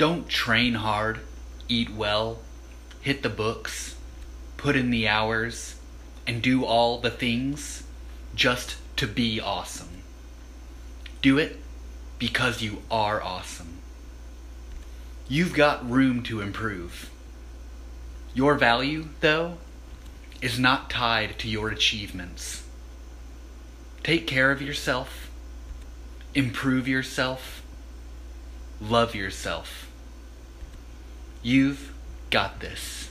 Don't train hard, eat well, hit the books, put in the hours, and do all the things just to be awesome. Do it because you are awesome. You've got room to improve. Your value, though, is not tied to your achievements. Take care of yourself, improve yourself, love yourself. You've got this.